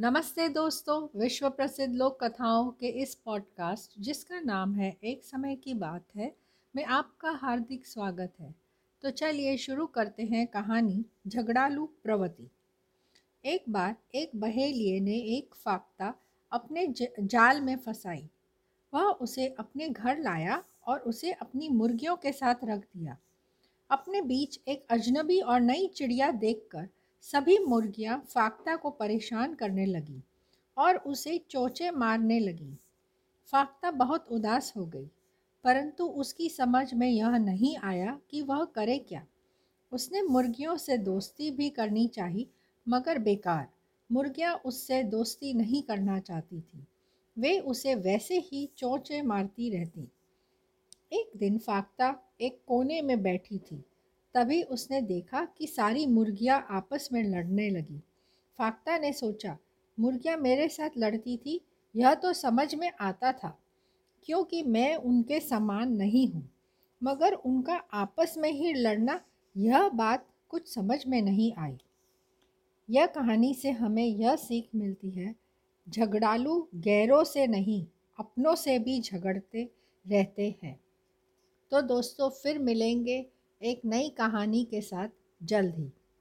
नमस्ते दोस्तों विश्व प्रसिद्ध लोक कथाओं के इस पॉडकास्ट जिसका नाम है एक समय की बात है, में आपका हार्दिक स्वागत है। तो चलिए शुरू करते हैं कहानी, झगड़ालू प्रवति एक बार एक बहेलिए ने एक फाख्ता अपने जाल में फंसाई। वह उसे अपने घर लाया और उसे अपनी मुर्गियों के साथ रख दिया। अपने बीच एक अजनबी और नई चिड़िया देखकर सभी मुर्गियाँ फाख्ता को परेशान करने लगीं और उसे चोचे मारने लगीं। फाख्ता बहुत उदास हो गई, परंतु उसकी समझ में यह नहीं आया कि वह करे क्या। उसने मुर्गियों से दोस्ती भी करनी चाहिए मगर बेकार, मुर्गियाँ उससे दोस्ती नहीं करना चाहती थी। वे उसे वैसे ही चोंचे मारती रहती। एक दिन फाख्ता एक कोने में बैठी थी। तभी उसने देखा कि सारी मुर्गियाँ आपस में लड़ने लगी। फाख्ता ने सोचा, मुर्गियाँ मेरे साथ लड़ती थी, यह तो समझ में आता था, क्योंकि मैं उनके समान नहीं हूँ। मगर उनका आपस में ही लड़ना, यह बात कुछ समझ में नहीं आई। यह कहानी से हमें यह सीख मिलती है, झगड़ालू गैरों से नहीं, अपनों से भी झगड़ते रहते हैं। तो दोस्तों, फिर मिलेंगे एक नई कहानी के साथ जल्द ही।